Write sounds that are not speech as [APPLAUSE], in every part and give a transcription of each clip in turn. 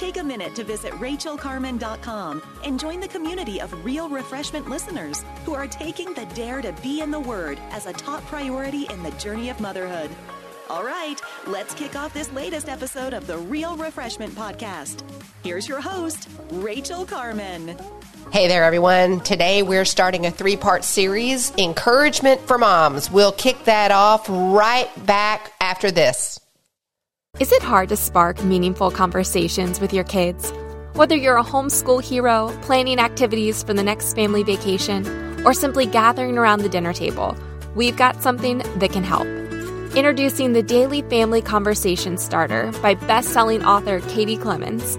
Take a minute to visit rachelcarman.com and join the community of real refreshment listeners who are taking the dare to be in the Word as a top priority in the journey of motherhood. All right, let's kick off this latest episode of the Real Refreshment Podcast. Here's your host, Rachel Carman. Hey there, everyone. Today we're starting a three part series Encouragement for Moms. We'll kick that off right back after this. Is it hard to spark meaningful conversations with your kids? Whether you're a homeschool hero, planning activities for the next family vacation, or simply gathering around the dinner table, we've got something that can help. Introducing the Daily Family Conversation Starter by best-selling author Katie Clemons.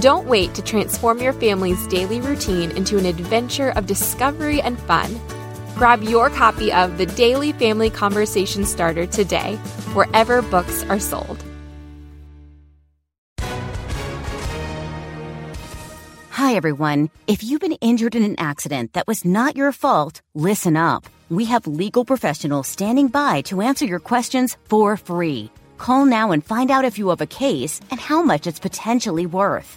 Don't wait to transform your family's daily routine into an adventure of discovery and fun. Grab your copy of the Daily Family Conversation Starter today, wherever books are sold. Hi, everyone. If you've been injured in an accident that was not your fault, listen up. We have legal professionals standing by to answer your questions for free. Call now and find out if you have a case and how much it's potentially worth.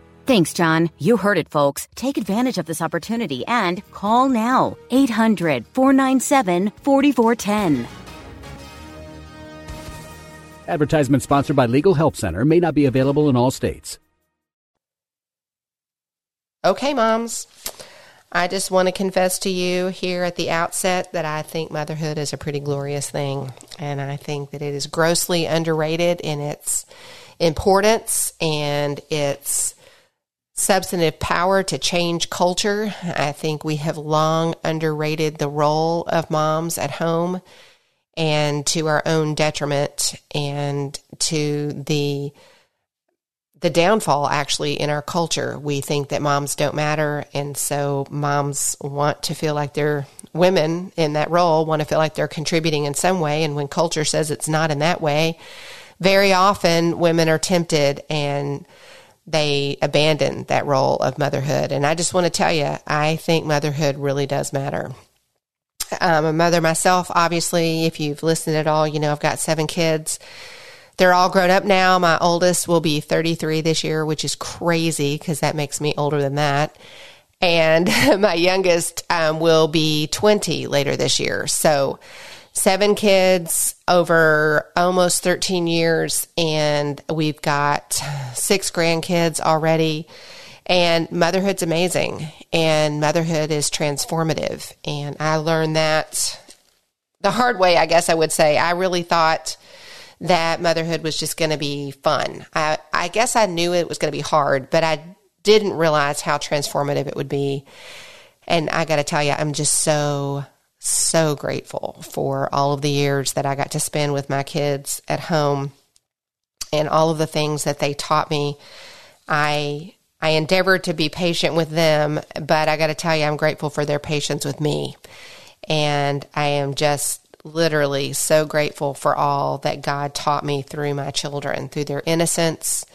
Thanks, John. You heard it, folks. Take advantage of this opportunity and call now 800 497 4410. Advertisement sponsored by Legal Help Center may not be available in all states. Okay, moms. I just want to confess to you here at the outset that I think motherhood is a pretty glorious thing. And I think that it is grossly underrated in its importance and its substantive power to change culture. I think we have long underrated the role of moms at home and to our own detriment and to the the downfall actually in our culture. We think that moms don't matter and so moms want to feel like they're women in that role want to feel like they're contributing in some way and when culture says it's not in that way, very often women are tempted and they abandon that role of motherhood. And I just want to tell you, I think motherhood really does matter. I'm a mother myself, obviously. If you've listened at all, you know I've got seven kids. They're all grown up now. My oldest will be 33 this year, which is crazy because that makes me older than that. And [LAUGHS] my youngest um, will be 20 later this year. So, seven kids over almost 13 years, and we've got six grandkids already. And motherhood's amazing, and motherhood is transformative. And I learned that the hard way, I guess I would say. I really thought that motherhood was just going to be fun. I, I guess I knew it was going to be hard, but I didn't realize how transformative it would be. And I got to tell you, I'm just so so grateful for all of the years that I got to spend with my kids at home and all of the things that they taught me. I I endeavored to be patient with them, but I got to tell you I'm grateful for their patience with me. And I am just literally so grateful for all that God taught me through my children, through their innocence,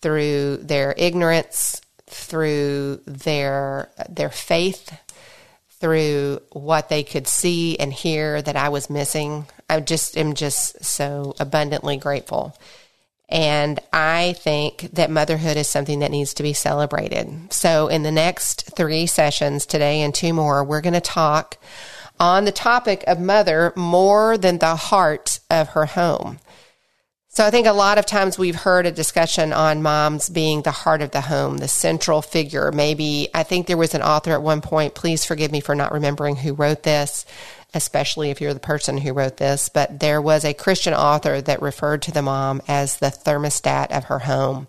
through their ignorance, through their their faith through what they could see and hear that I was missing. I just am just so abundantly grateful. And I think that motherhood is something that needs to be celebrated. So, in the next three sessions today and two more, we're going to talk on the topic of mother more than the heart of her home. So, I think a lot of times we've heard a discussion on moms being the heart of the home, the central figure. Maybe I think there was an author at one point, please forgive me for not remembering who wrote this, especially if you're the person who wrote this, but there was a Christian author that referred to the mom as the thermostat of her home.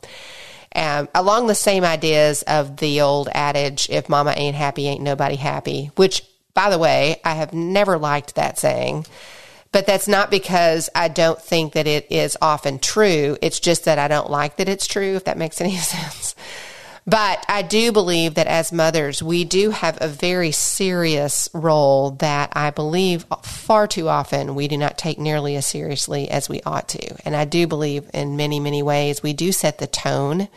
Um, along the same ideas of the old adage, if mama ain't happy, ain't nobody happy, which, by the way, I have never liked that saying. But that's not because I don't think that it is often true. It's just that I don't like that it's true, if that makes any [LAUGHS] sense. But I do believe that as mothers, we do have a very serious role that I believe far too often we do not take nearly as seriously as we ought to. And I do believe in many, many ways we do set the tone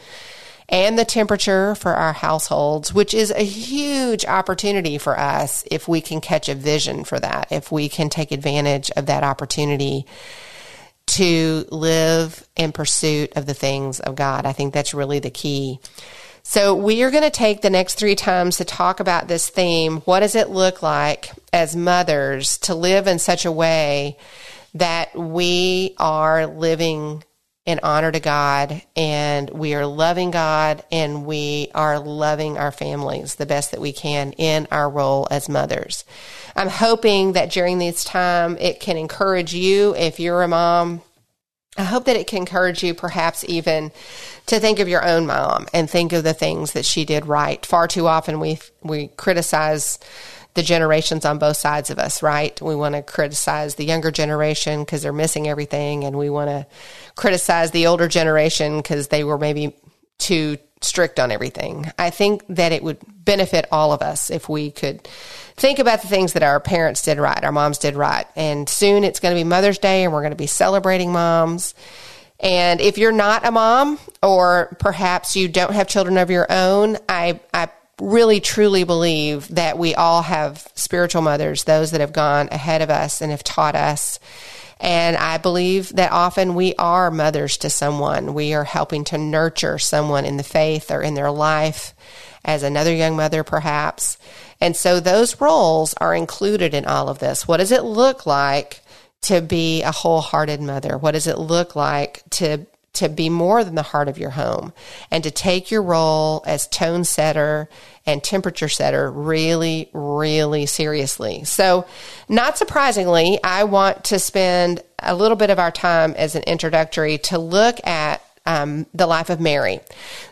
and the temperature for our households, which is a huge opportunity for us if we can catch a vision for that, if we can take advantage of that opportunity to live in pursuit of the things of God. I think that's really the key. So, we are going to take the next three times to talk about this theme. What does it look like as mothers to live in such a way that we are living in honor to God and we are loving God and we are loving our families the best that we can in our role as mothers? I'm hoping that during this time it can encourage you if you're a mom. I hope that it can encourage you perhaps even to think of your own mom and think of the things that she did right. Far too often we we criticize the generations on both sides of us, right? We want to criticize the younger generation because they're missing everything, and we want to criticize the older generation because they were maybe too strict on everything. I think that it would benefit all of us if we could think about the things that our parents did right, our moms did right. And soon it's going to be Mother's Day, and we're going to be celebrating moms. And if you're not a mom, or perhaps you don't have children of your own, I, I really truly believe that we all have spiritual mothers, those that have gone ahead of us and have taught us. And I believe that often we are mothers to someone. We are helping to nurture someone in the faith or in their life as another young mother, perhaps. And so those roles are included in all of this. What does it look like to be a wholehearted mother? What does it look like to to be more than the heart of your home and to take your role as tone setter and temperature setter really, really seriously. So, not surprisingly, I want to spend a little bit of our time as an introductory to look at um, the life of Mary.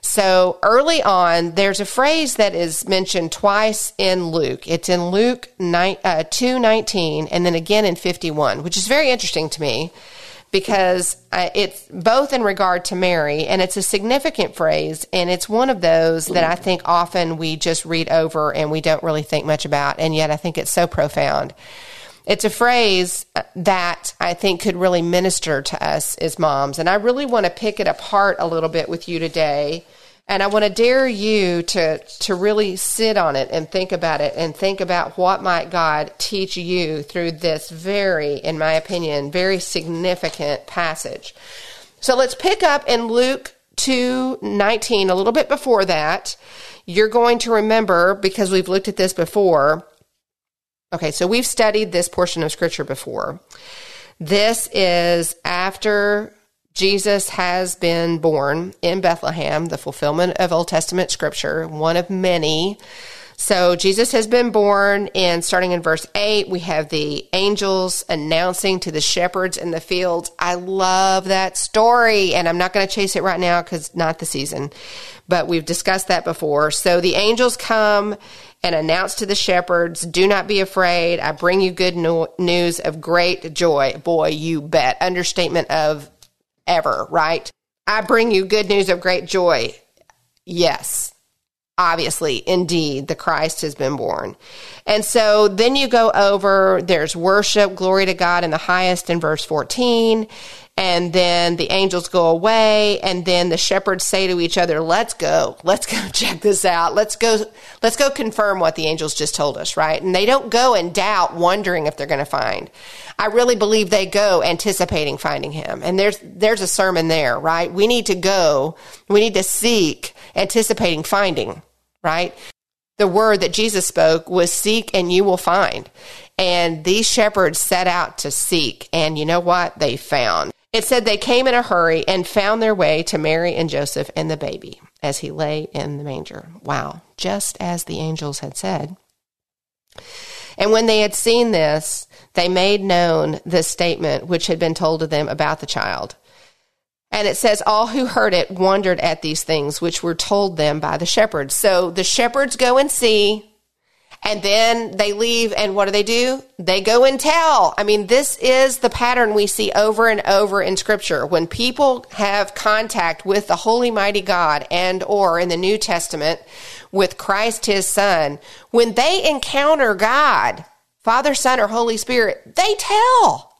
So early on, there's a phrase that is mentioned twice in Luke. It's in Luke 9, uh, 2.19 and then again in 51, which is very interesting to me because uh, it's both in regard to Mary and it's a significant phrase and it's one of those that I think often we just read over and we don't really think much about and yet I think it's so profound. It's a phrase that I think could really minister to us as moms. And I really want to pick it apart a little bit with you today. And I want to dare you to, to really sit on it and think about it and think about what might God teach you through this very, in my opinion, very significant passage. So let's pick up in Luke 2 19, a little bit before that. You're going to remember, because we've looked at this before, Okay, so we've studied this portion of scripture before. This is after Jesus has been born in Bethlehem, the fulfillment of Old Testament scripture, one of many. So Jesus has been born, and starting in verse 8, we have the angels announcing to the shepherds in the fields. I love that story, and I'm not going to chase it right now because not the season, but we've discussed that before. So the angels come and announce to the shepherds, Do not be afraid. I bring you good no- news of great joy. Boy, you bet. Understatement of ever, right? I bring you good news of great joy. Yes. Obviously, indeed, the Christ has been born. And so then you go over, there's worship, glory to God in the highest in verse 14. And then the angels go away, and then the shepherds say to each other, Let's go. Let's go [LAUGHS] check this out. Let's go, let's go confirm what the angels just told us, right? And they don't go in doubt, wondering if they're going to find. I really believe they go anticipating finding him. And there's there's a sermon there, right? We need to go, we need to seek, anticipating finding, right? The word that Jesus spoke was seek and you will find. And these shepherds set out to seek, and you know what? They found. It said they came in a hurry and found their way to Mary and Joseph and the baby as he lay in the manger. Wow, just as the angels had said. And when they had seen this, they made known the statement which had been told to them about the child. And it says, All who heard it wondered at these things which were told them by the shepherds. So the shepherds go and see and then they leave and what do they do? They go and tell. I mean, this is the pattern we see over and over in scripture. When people have contact with the holy mighty God and or in the New Testament with Christ his son, when they encounter God, Father, Son or Holy Spirit, they tell.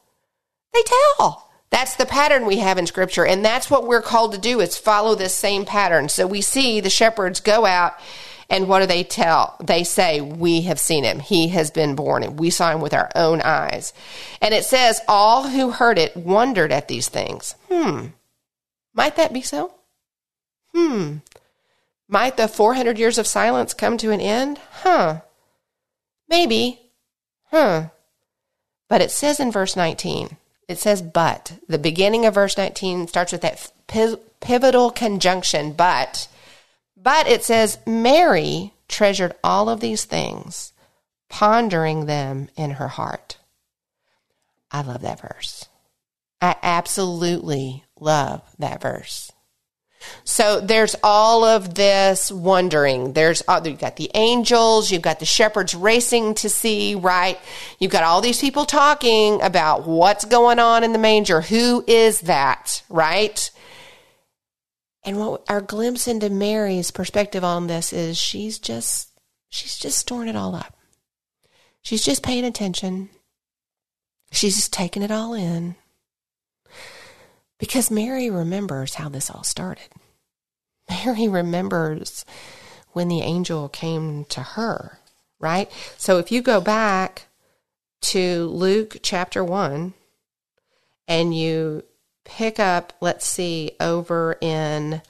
They tell. That's the pattern we have in scripture and that's what we're called to do is follow this same pattern. So we see the shepherds go out and what do they tell? They say, We have seen him. He has been born, and we saw him with our own eyes. And it says, All who heard it wondered at these things. Hmm. Might that be so? Hmm. Might the 400 years of silence come to an end? Huh. Maybe. Huh. But it says in verse 19, it says, but. The beginning of verse 19 starts with that pivotal conjunction, but. But it says, Mary treasured all of these things, pondering them in her heart. I love that verse. I absolutely love that verse. So there's all of this wondering. There's uh, you've got the angels, you've got the shepherds racing to see, right? You've got all these people talking about what's going on in the manger. Who is that, right? And what our glimpse into Mary's perspective on this is she's just she's just storing it all up. She's just paying attention. She's just taking it all in. Because Mary remembers how this all started. [LAUGHS] Mary remembers when the angel came to her, right? So if you go back to Luke chapter 1 and you pick up, let's see, over in,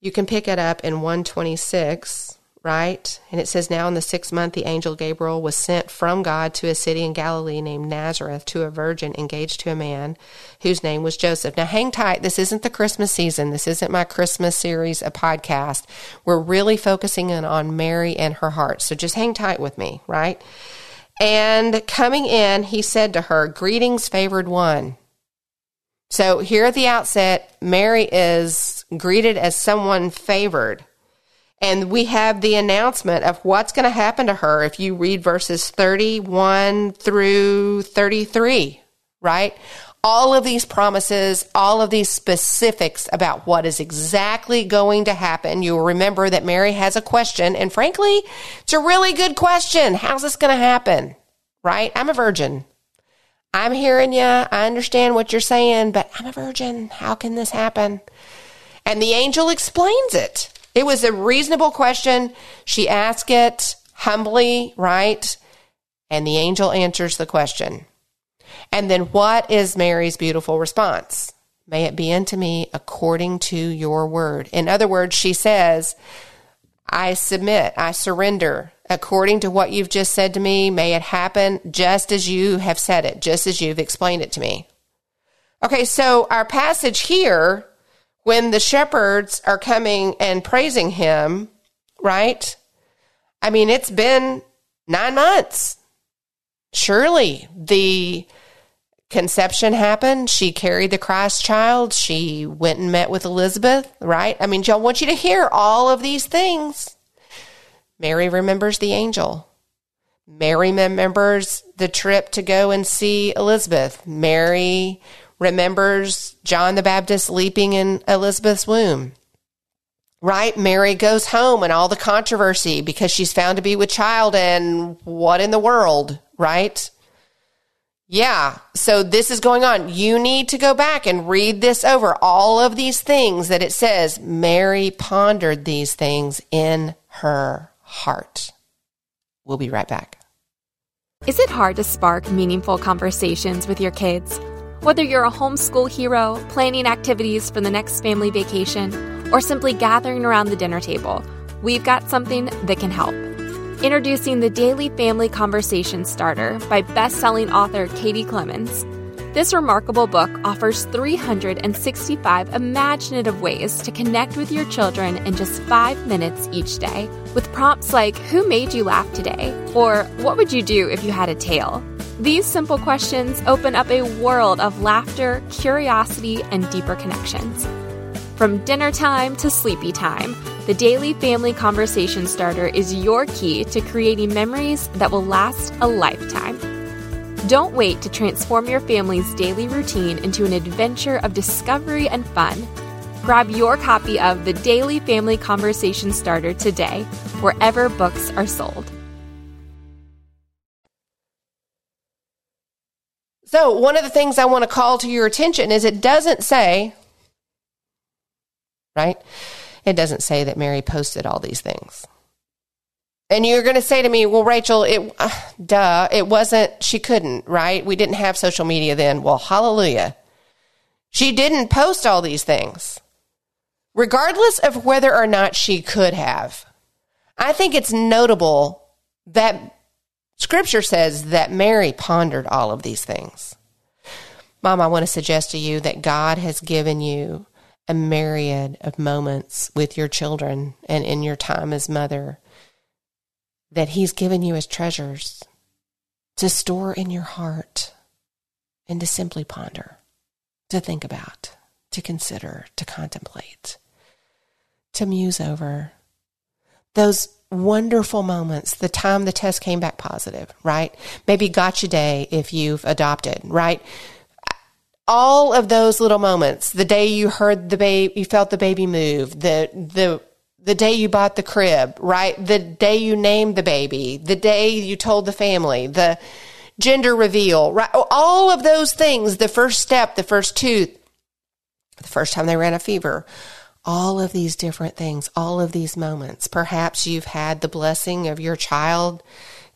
you can pick it up in 126, right? And it says, Now in the sixth month, the angel Gabriel was sent from God to a city in Galilee named Nazareth to a virgin engaged to a man whose name was Joseph. Now, hang tight. This isn't the Christmas season. This isn't my Christmas series, a podcast. We're really focusing in on Mary and her heart. So just hang tight with me, right? And coming in, he said to her, Greetings, favored one. So here at the outset, Mary is greeted as someone favored. And we have the announcement of what's going to happen to her if you read verses 31 through 33, right? All of these promises, all of these specifics about what is exactly going to happen. You'll remember that Mary has a question, and frankly, it's a really good question. How's this going to happen? Right? I'm a virgin. I'm hearing you. I understand what you're saying, but I'm a virgin. How can this happen? And the angel explains it. It was a reasonable question. She asked it humbly, right? And the angel answers the question. And then what is Mary's beautiful response? May it be unto me according to your word. In other words, she says, I submit, I surrender, according to what you've just said to me, may it happen just as you have said it, just as you've explained it to me. Okay, so our passage here, when the shepherds are coming and praising him, right? I mean, it's been nine months. Surely the conception happened. She carried the Christ child. She went and met with Elizabeth, right? I mean, I want you to hear all of these things. Mary remembers the angel. Mary remembers the trip to go and see Elizabeth. Mary remembers John the Baptist leaping in Elizabeth's womb. right? Mary goes home and all the controversy because she's found to be with child and what in the world, right? Yeah. So this is going on. You need to go back and read this over. All of these things that it says, Mary pondered these things in her heart. We'll be right back. Is it hard to spark meaningful conversations with your kids? Whether you're a homeschool hero, planning activities for the next family vacation, or simply gathering around the dinner table, we've got something that can help. Introducing the Daily Family Conversation Starter by best-selling author Katie Clemons. This remarkable book offers 365 imaginative ways to connect with your children in just five minutes each day, with prompts like Who made you laugh today? or What would you do if you had a tail? These simple questions open up a world of laughter, curiosity, and deeper connections. From dinner time to sleepy time, the Daily Family Conversation Starter is your key to creating memories that will last a lifetime. Don't wait to transform your family's daily routine into an adventure of discovery and fun. Grab your copy of the Daily Family Conversation Starter today, wherever books are sold. So, one of the things I want to call to your attention is it doesn't say right? It doesn't say that Mary posted all these things. And you're going to say to me, well, Rachel, it, uh, duh, it wasn't, she couldn't, right? We didn't have social media then. Well, hallelujah. She didn't post all these things, regardless of whether or not she could have. I think it's notable that scripture says that Mary pondered all of these things. Mom, I want to suggest to you that God has given you a myriad of moments with your children and in your time as mother that He's given you as treasures to store in your heart and to simply ponder, to think about, to consider, to contemplate, to muse over. Those wonderful moments, the time the test came back positive, right? Maybe gotcha day if you've adopted, right? all of those little moments, the day you heard the baby, you felt the baby move, the, the, the day you bought the crib, right? The day you named the baby, the day you told the family, the gender reveal, right? All of those things, the first step, the first tooth, the first time they ran a fever, all of these different things, all of these moments. Perhaps you've had the blessing of your child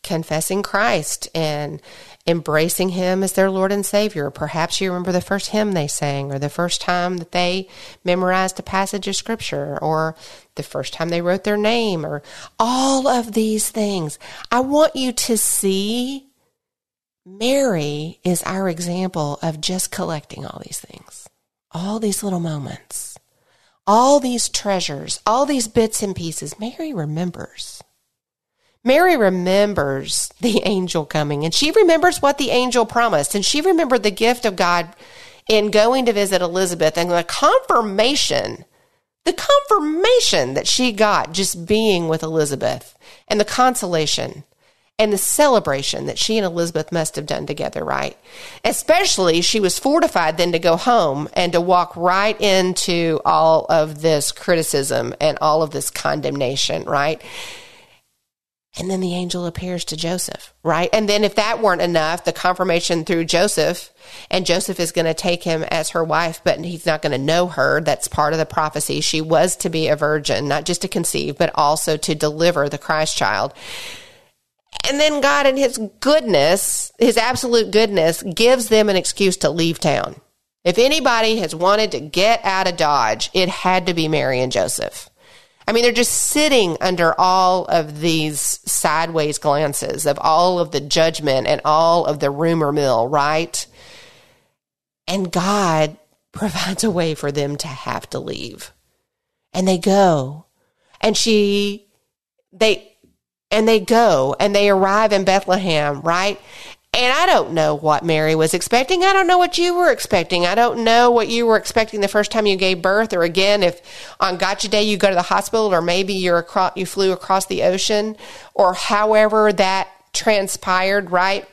confessing Christ and embracing Him as their Lord and Savior. Perhaps you remember the first hymn they sang, or the first time that they memorized a passage of Scripture, or the first time they wrote their name, or all of these things. I want you to see Mary is our example of just collecting all these things, all these little moments, all these treasures, all these bits and pieces. Mary remembers. Mary remembers the angel coming and she remembers what the angel promised and she remembered the gift of God in going to visit Elizabeth and the confirmation, the confirmation that she got just being with Elizabeth and the consolation and the celebration that she and Elizabeth must have done together, right? Especially, she was fortified then to go home and to walk right into all of this criticism and all of this condemnation, right? And then the angel appears to Joseph, right? And then if that weren't enough, the confirmation through Joseph, and Joseph is going to take him as her wife, but he's not going to know her. That's part of the prophecy. She was to be a virgin, not just to conceive, but also to deliver the Christ child. And then God, in his goodness, his absolute goodness, gives them an excuse to leave town. If anybody has wanted to get out of Dodge, it had to be Mary and Joseph. I mean, they're just sitting under all of these sideways glances of all of the judgment and all of the rumor mill, right? And God [LAUGHS] provides a way for them to have to leave. And they go. And she, they, and they go and they arrive in Bethlehem, right? And I don't know what Mary was expecting. I don't know what you were expecting. I don't know what you were expecting the first time you gave birth, or again, if on Gotcha Day you go to the hospital, or maybe you're across, you flew across the ocean, or however that transpired, right?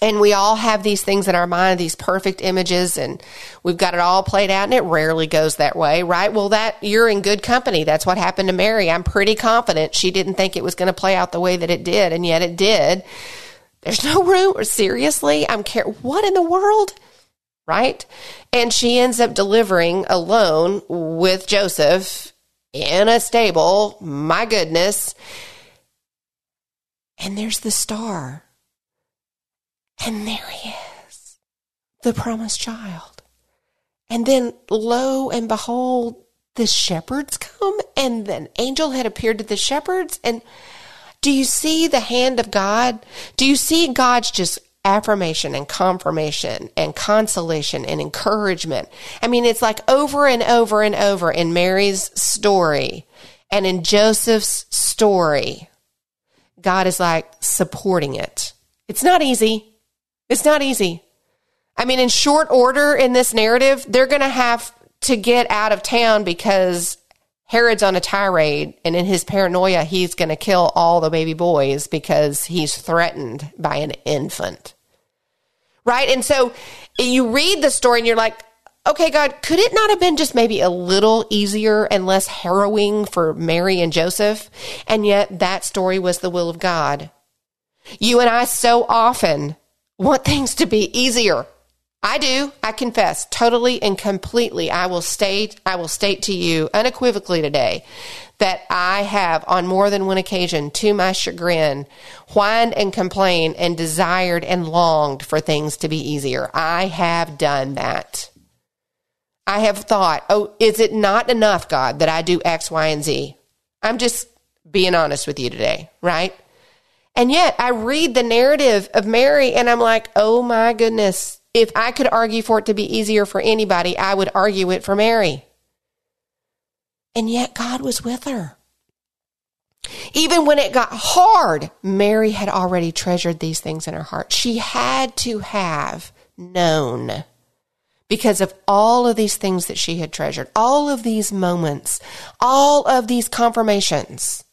And we all have these things in our mind, these perfect images, and we've got it all played out, and it rarely goes that way, right? Well, that you're in good company. That's what happened to Mary. I'm pretty confident she didn't think it was going to play out the way that it did, and yet it did. There's no room, or seriously, I'm care. What in the world? Right? And she ends up delivering alone with Joseph in a stable. My goodness. And there's the star and there he is, the promised child. And then lo and behold, the shepherds come and an angel had appeared to the shepherds. And do you see the hand of God? Do you see God's just affirmation and confirmation and consolation and encouragement? I mean, it's like over and over and over in Mary's story and in Joseph's story. God is like supporting it. It's not easy. It's not easy. I mean, in short order in this narrative, they're going to have to get out of town because Herod's on a tirade, and in his paranoia, he's going to kill all the baby boys because he's threatened by an infant. Right? And so you read the story and you're like, okay, God, could it not have been just maybe a little easier and less harrowing for Mary and Joseph? And yet that story was the will of God. You and I so often want things to be easier. I do. I confess totally and completely. I will state, I will state to you unequivocally today that I have on more than one occasion to my chagrin whined and complained and desired and longed for things to be easier. I have done that. I have thought, oh, is it not enough, God, that I do X, Y, and Z? I'm just being honest with you today, right? And yet I read the narrative of Mary and I'm like, oh my goodness, if I could argue for it to be easier for anybody, I would argue it for Mary. And yet God was with her. Even when it got hard, Mary had already treasured these things in her heart. She had to have known because of all of these things that she had treasured, all of these moments, all of these confirmations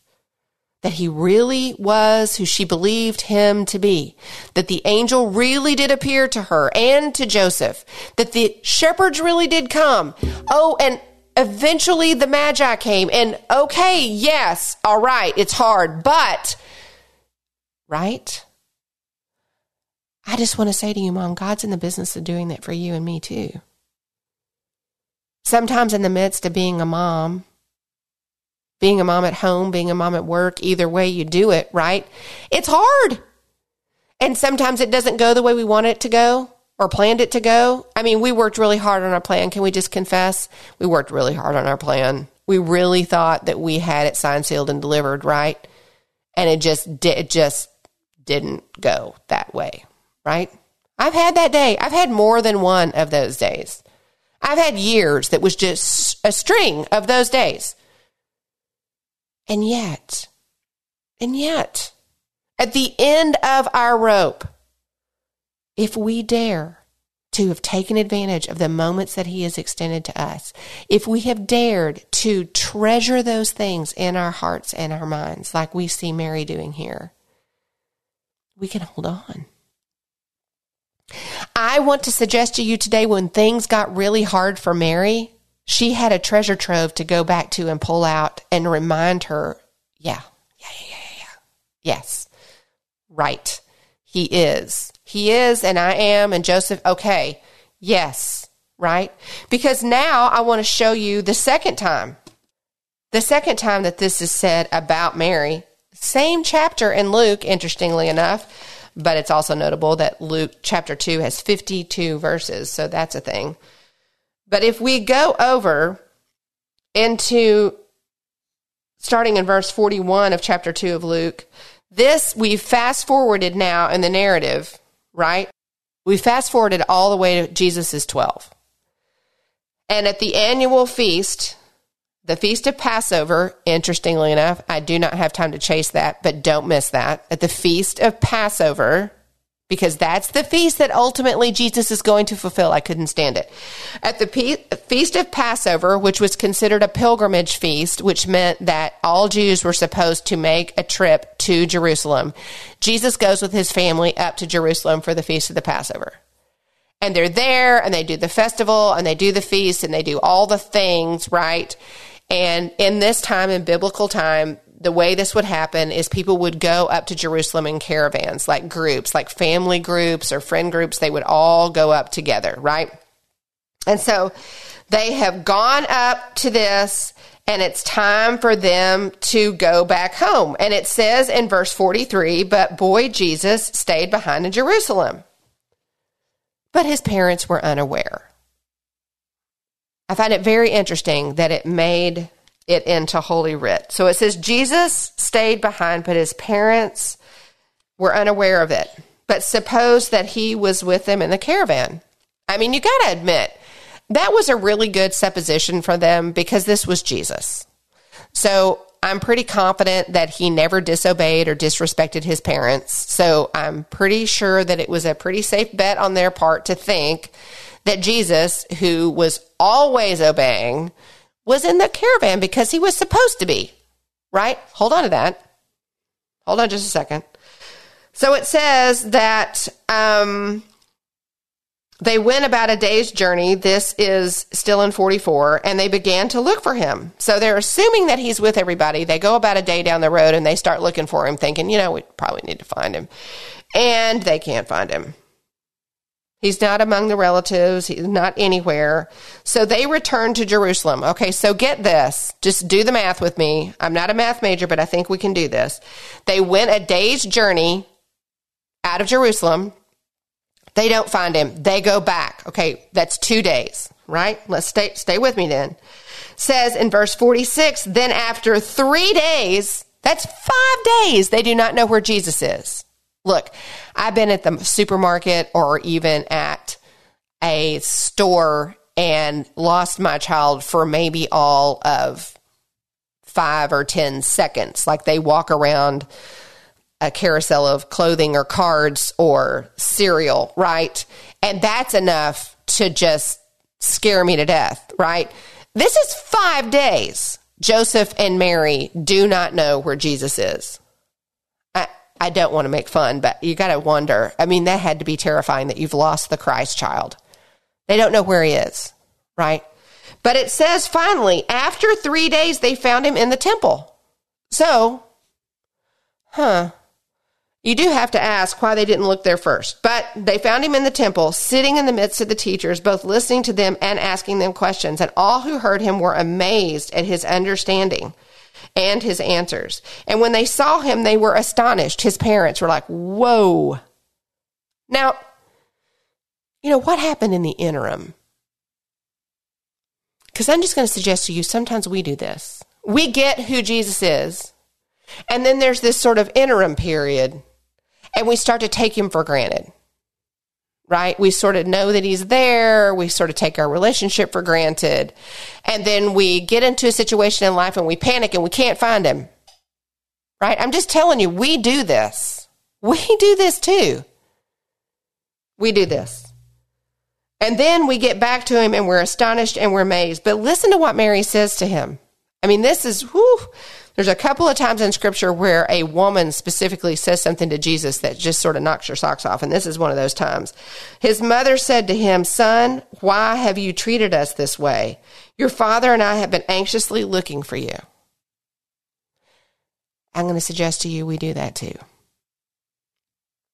that he really was who she believed him to be, that the angel really did appear to her and to Joseph, that the shepherds really did come. Oh, and eventually the Magi came, and okay, yes, all right, it's hard, but, right? I just want to say to you, Mom, God's in the business of doing that for you and me too. Sometimes in the midst of being a mom, being a mom at home, being a mom at work, either way you do it, right? It's hard. And sometimes it doesn't go the way we want it to go or planned it to go. I mean, we worked really hard on our plan. Can we just confess? We worked really hard on our plan. We really thought that we had it signed, sealed, and delivered, right? And it just did, it just didn't go that way, right? I've had that day. I've had more than one of those days. I've had years that was just a string of those days and yet, and yet, at the end of our rope, if we dare to have taken advantage of the moments that He has extended to us, if we have dared to treasure those things in our hearts and our minds, like we see Mary doing here, we can hold on. I want to suggest to you today when things got really hard for Mary, she had a treasure trove to go back to and pull out and remind her, yeah, yeah, yeah, yeah, yeah. Yes, right. He is. He is, and I am, and Joseph, okay, yes, right? Because now I want to show you the second time. The second time that this is said about Mary, same chapter in Luke, interestingly enough, but it's also notable that Luke chapter 2 has 52 verses, so that's a thing. But if we go over into starting in verse 41 of chapter 2 of Luke, this we fast forwarded now in the narrative, right? We fast forwarded all the way to Jesus is 12. And at the annual feast, the feast of Passover, interestingly enough, I do not have time to chase that, but don't miss that. At the feast of Passover, because that's the feast that ultimately Jesus is going to fulfill. I couldn't stand it. At the feast of Passover, which was considered a pilgrimage feast, which meant that all Jews were supposed to make a trip to Jerusalem, Jesus goes with his family up to Jerusalem for the feast of the Passover. And they're there and they do the festival and they do the feast and they do all the things, right? And in this time, in biblical time, the way this would happen is people would go up to Jerusalem in caravans, like groups, like family groups or friend groups. They would all go up together, right? And so they have gone up to this and it's time for them to go back home. And it says in verse 43 but boy Jesus stayed behind in Jerusalem. But his parents were unaware. I find it very interesting that it made it into Holy Writ. So it says Jesus stayed behind, but his parents were unaware of it. But suppose that he was with them in the caravan. I mean, you got to admit, that was a really good supposition for them because this was Jesus. So I'm pretty confident that he never disobeyed or disrespected his parents. So I'm pretty sure that it was a pretty safe bet on their part to think that Jesus, who was always obeying, was in the caravan because he was supposed to be, right? Hold on to that. Hold on just a second. So it says that um, they went about a day's journey. This is still in 44, and they began to look for him. So they're assuming that he's with everybody. They go about a day down the road and they start looking for him, thinking, you know, we probably need to find him. And they can't find him. He's not among the relatives. He's not anywhere. So they return to Jerusalem. Okay, so get this. Just do the math with me. I'm not a math major, but I think we can do this. They went a day's journey out of Jerusalem. They don't find him. They go back. Okay, that's two days, right? Let's stay, stay with me then. Says in verse 46, then after three days, that's five days, they do not know where Jesus is. Look, I've been at the supermarket or even at a store and lost my child for maybe all of five or 10 seconds. Like they walk around a carousel of clothing or cards or cereal, right? And that's enough to just scare me to death, right? This is five days. Joseph and Mary do not know where Jesus is. I don't want to make fun, but you got to wonder. I mean, that had to be terrifying that you've lost the Christ child. They don't know where he is, right? But it says finally, after three days, they found him in the temple. So, huh. You do have to ask why they didn't look there first. But they found him in the temple, sitting in the midst of the teachers, both listening to them and asking them questions. And all who heard him were amazed at his understanding and his answers. And when they saw him, they were astonished. His parents were like, Whoa. Now, you know, what happened in the interim? Because I'm just going to suggest to you sometimes we do this. We get who Jesus is, and then there's this sort of interim period, and we start to take him for granted right? We sort of know that he's there. We sort of take our relationship for granted. And then we get into a situation in life and we panic and we can't find him, right? I'm just telling you, we do this. We do this too. We do this. And then we get back to him and we're astonished and we're amazed. But listen to what Mary says to him. I mean, this is, whew, there's a couple of times in scripture where a woman specifically says something to Jesus that just sort of knocks your socks off. And this is one of those times. His mother said to him, Son, why have you treated us this way? Your father and I have been anxiously looking for you. I'm going to suggest to you we do that too.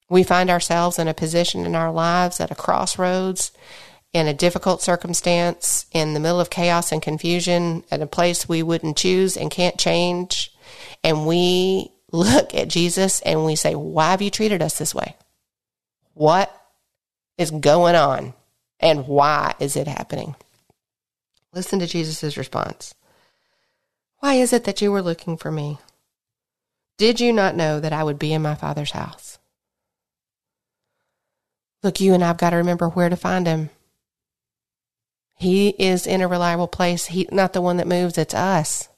We find ourselves in a position in our lives at a crossroads in a difficult circumstance, in the middle of chaos and confusion, at a place we wouldn't choose and can't change, and we look at Jesus and we say, Why have you treated us this way? What is going on? And why is it happening? Listen to Jesus' response. Why is it that you were looking for me? Did you not know that I would be in my Father's house? Look, you and I've got to remember where to find him. He is in a reliable place. He not the one that moves, it's us.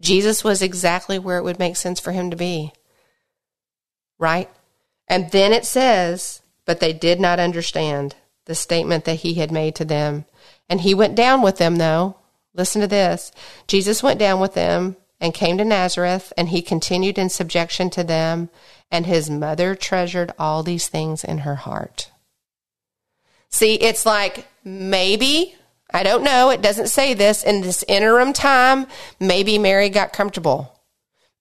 Jesus was exactly where it would make sense for him to be. Right? And then it says but they did not understand the statement that he had made to them. And he went down with them, though. Listen to this Jesus went down with them and came to Nazareth, and he continued in subjection to them, and his mother treasured all these things in her heart. See, it's like maybe, I don't know, it doesn't say this, in this interim time, maybe Mary got comfortable.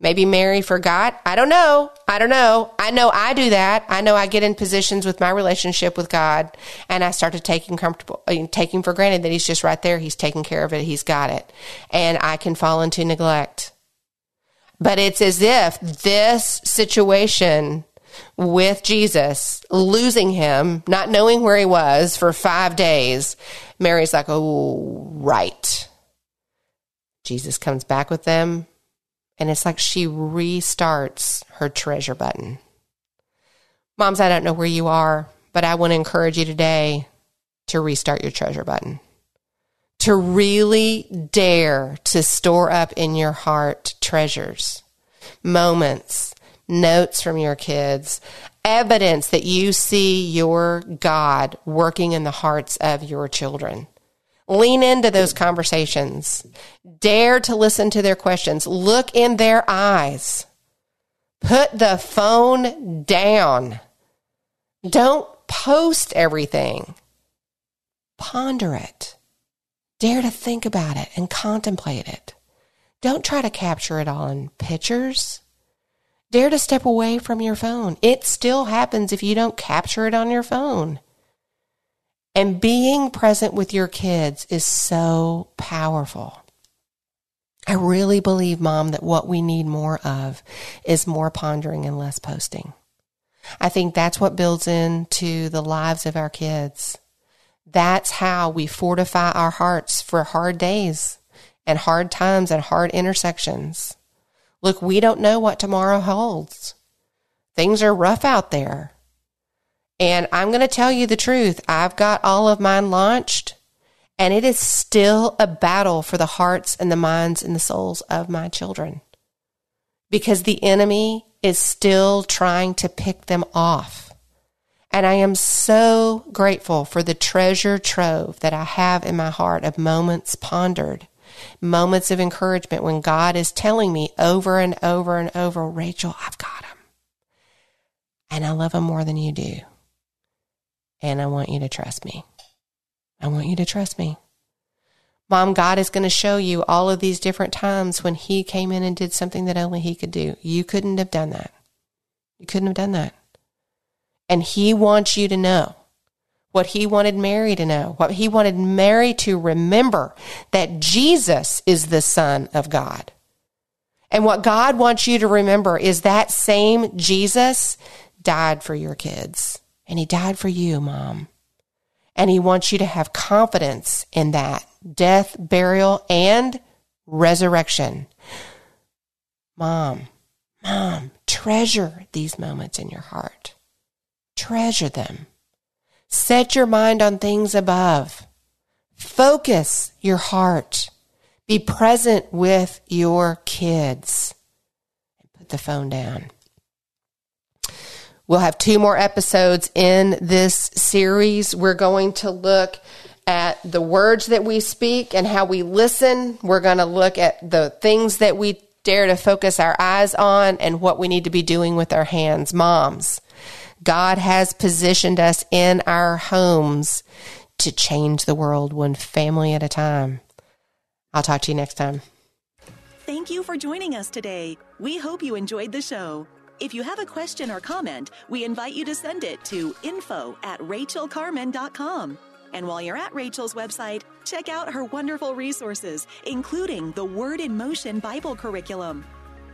Maybe Mary forgot. I don't know. I don't know. I know I do that. I know I get in positions with my relationship with God and I start to take him comfortable, uh, taking for granted that he's just right there. He's taking care of it. He's got it. And I can fall into neglect. But it's as if this situation with Jesus, losing him, not knowing where he was for five days, Mary's like, oh, right. Jesus comes back with them and it's like she restarts her treasure button. Moms, I don't know where you are, but I want to encourage you today to restart your treasure button. To really dare to store up in your heart treasures, moments, notes from your kids, evidence that you see your God working in the hearts of your children. Lean into those conversations. Dare to listen to their questions. Look in their eyes. Put the phone down. Don't post everything. Ponder it. Dare to think about it and contemplate it. Don't try to capture it all in pictures. Dare to step away from your phone. It still happens if you don't capture it on your phone. And being present with your kids is so powerful. I really believe, Mom, that what we need more of is more pondering and less posting. I think that's what builds into the lives of our kids. That's how we fortify our hearts for hard days and hard times and hard intersections. Look, we don't know what tomorrow holds. Things are rough out there. And I'm going to tell you the truth. I've got all of mine launched and it is still a battle for the hearts and the minds and the souls of my children because the enemy is still trying to pick them off. And I am so grateful for the treasure trove that I have in my heart of moments pondered, moments of encouragement when God is telling me over and over and over, Rachel, I've got him. And I love him more than you do. And I want you to trust me. I want you to trust me. Mom, God is going to show you all of these different times when He came in and did something that only He could do. You couldn't have done that. You couldn't have done that. And He wants you to know what He wanted Mary to know, what He wanted Mary to remember that Jesus is the Son of God. And what God wants you to remember is that same Jesus died for your kids. And he died for you, mom. And he wants you to have confidence in that death, burial, and resurrection. Mom, mom, treasure these moments in your heart. Treasure them. Set your mind on things above. Focus your heart. Be present with your kids. Put the phone down. We'll have two more episodes in this series. We're going to look at the words that we speak and how we listen. We're going to look at the things that we dare to focus our eyes on and what we need to be doing with our hands. Moms, God has positioned us in our homes to change the world one family at a time. I'll talk to you next time. Thank you for joining us today. We hope you enjoyed the show. If you have a question or comment, we invite you to send it to info at rachelcarman.com. And while you're at Rachel's website, check out her wonderful resources, including the Word in Motion Bible curriculum.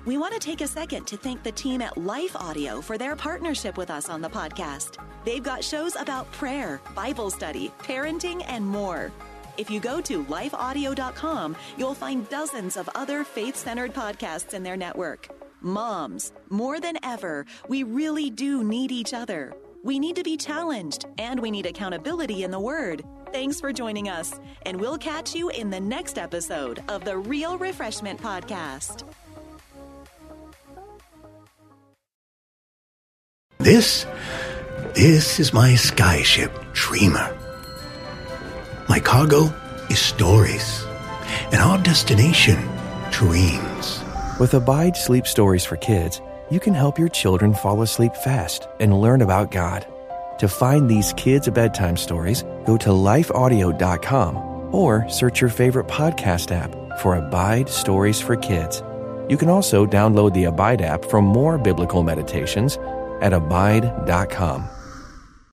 We want to take a second to thank the team at Life Audio for their partnership with us on the podcast. They've got shows about prayer, Bible study, parenting, and more. If you go to lifeaudio.com, you'll find dozens of other faith centered podcasts in their network. Moms, more than ever, we really do need each other. We need to be challenged and we need accountability in the Word. Thanks for joining us, and we'll catch you in the next episode of the Real Refreshment Podcast. This This is my skyship, Dreamer. My cargo is stories, and our destination, dreams. With Abide Sleep Stories for Kids, you can help your children fall asleep fast and learn about God. To find these kids' bedtime stories, go to lifeaudio.com or search your favorite podcast app for Abide Stories for Kids. You can also download the Abide app for more biblical meditations at abide.com.